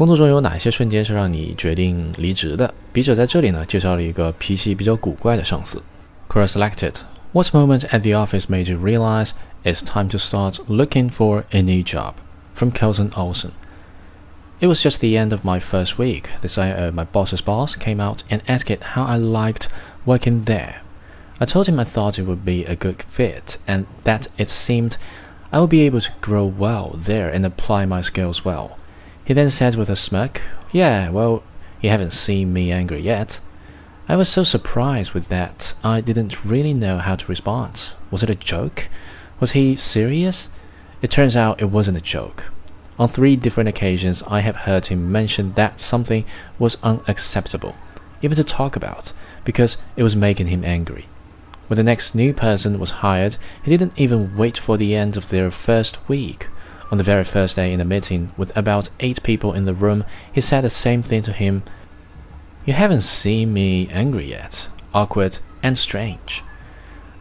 工作中有哪些瞬间是让你决定离职的？笔者在这里呢介绍了一个脾气比较古怪的上司。Quora selected. What moment at the office made you realize it's time to start looking for a new job? From Kelson Olsen. It was just the end of my first week. The CEO of my boss's boss came out and asked how I liked working there. I told him I thought it would be a good fit and that it seemed I would be able to grow well there and apply my skills well. He then said with a smirk, Yeah, well, you haven't seen me angry yet. I was so surprised with that, I didn't really know how to respond. Was it a joke? Was he serious? It turns out it wasn't a joke. On three different occasions, I have heard him mention that something was unacceptable, even to talk about, because it was making him angry. When the next new person was hired, he didn't even wait for the end of their first week. On the very first day in the meeting, with about eight people in the room, he said the same thing to him. You haven't seen me angry yet. Awkward and strange.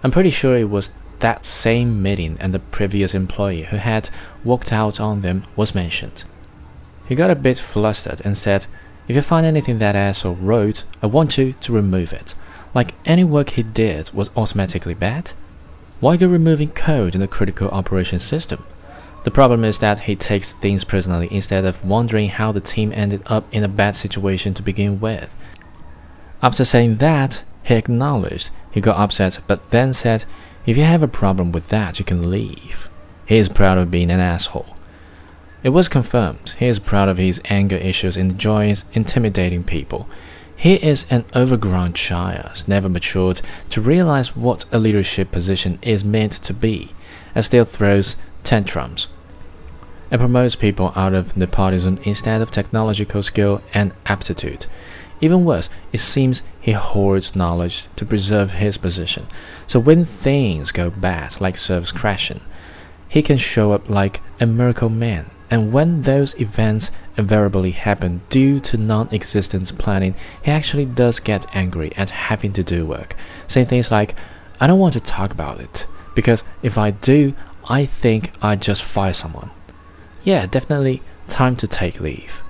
I'm pretty sure it was that same meeting and the previous employee who had walked out on them was mentioned. He got a bit flustered and said, If you find anything that asshole wrote, I want you to remove it. Like any work he did was automatically bad? Why go removing code in the critical operation system? The problem is that he takes things personally instead of wondering how the team ended up in a bad situation to begin with. After saying that, he acknowledged he got upset but then said, If you have a problem with that, you can leave. He is proud of being an asshole. It was confirmed he is proud of his anger issues and enjoys intimidating people. He is an overgrown child, never matured to realize what a leadership position is meant to be, and still throws tantrums. It promotes people out of nepotism instead of technological skill and aptitude. Even worse, it seems he hoards knowledge to preserve his position. So when things go bad, like servers crashing, he can show up like a miracle man. And when those events invariably happen due to non existent planning, he actually does get angry at having to do work, saying things like, I don't want to talk about it, because if I do, I think I'd just fire someone. Yeah, definitely time to take leave.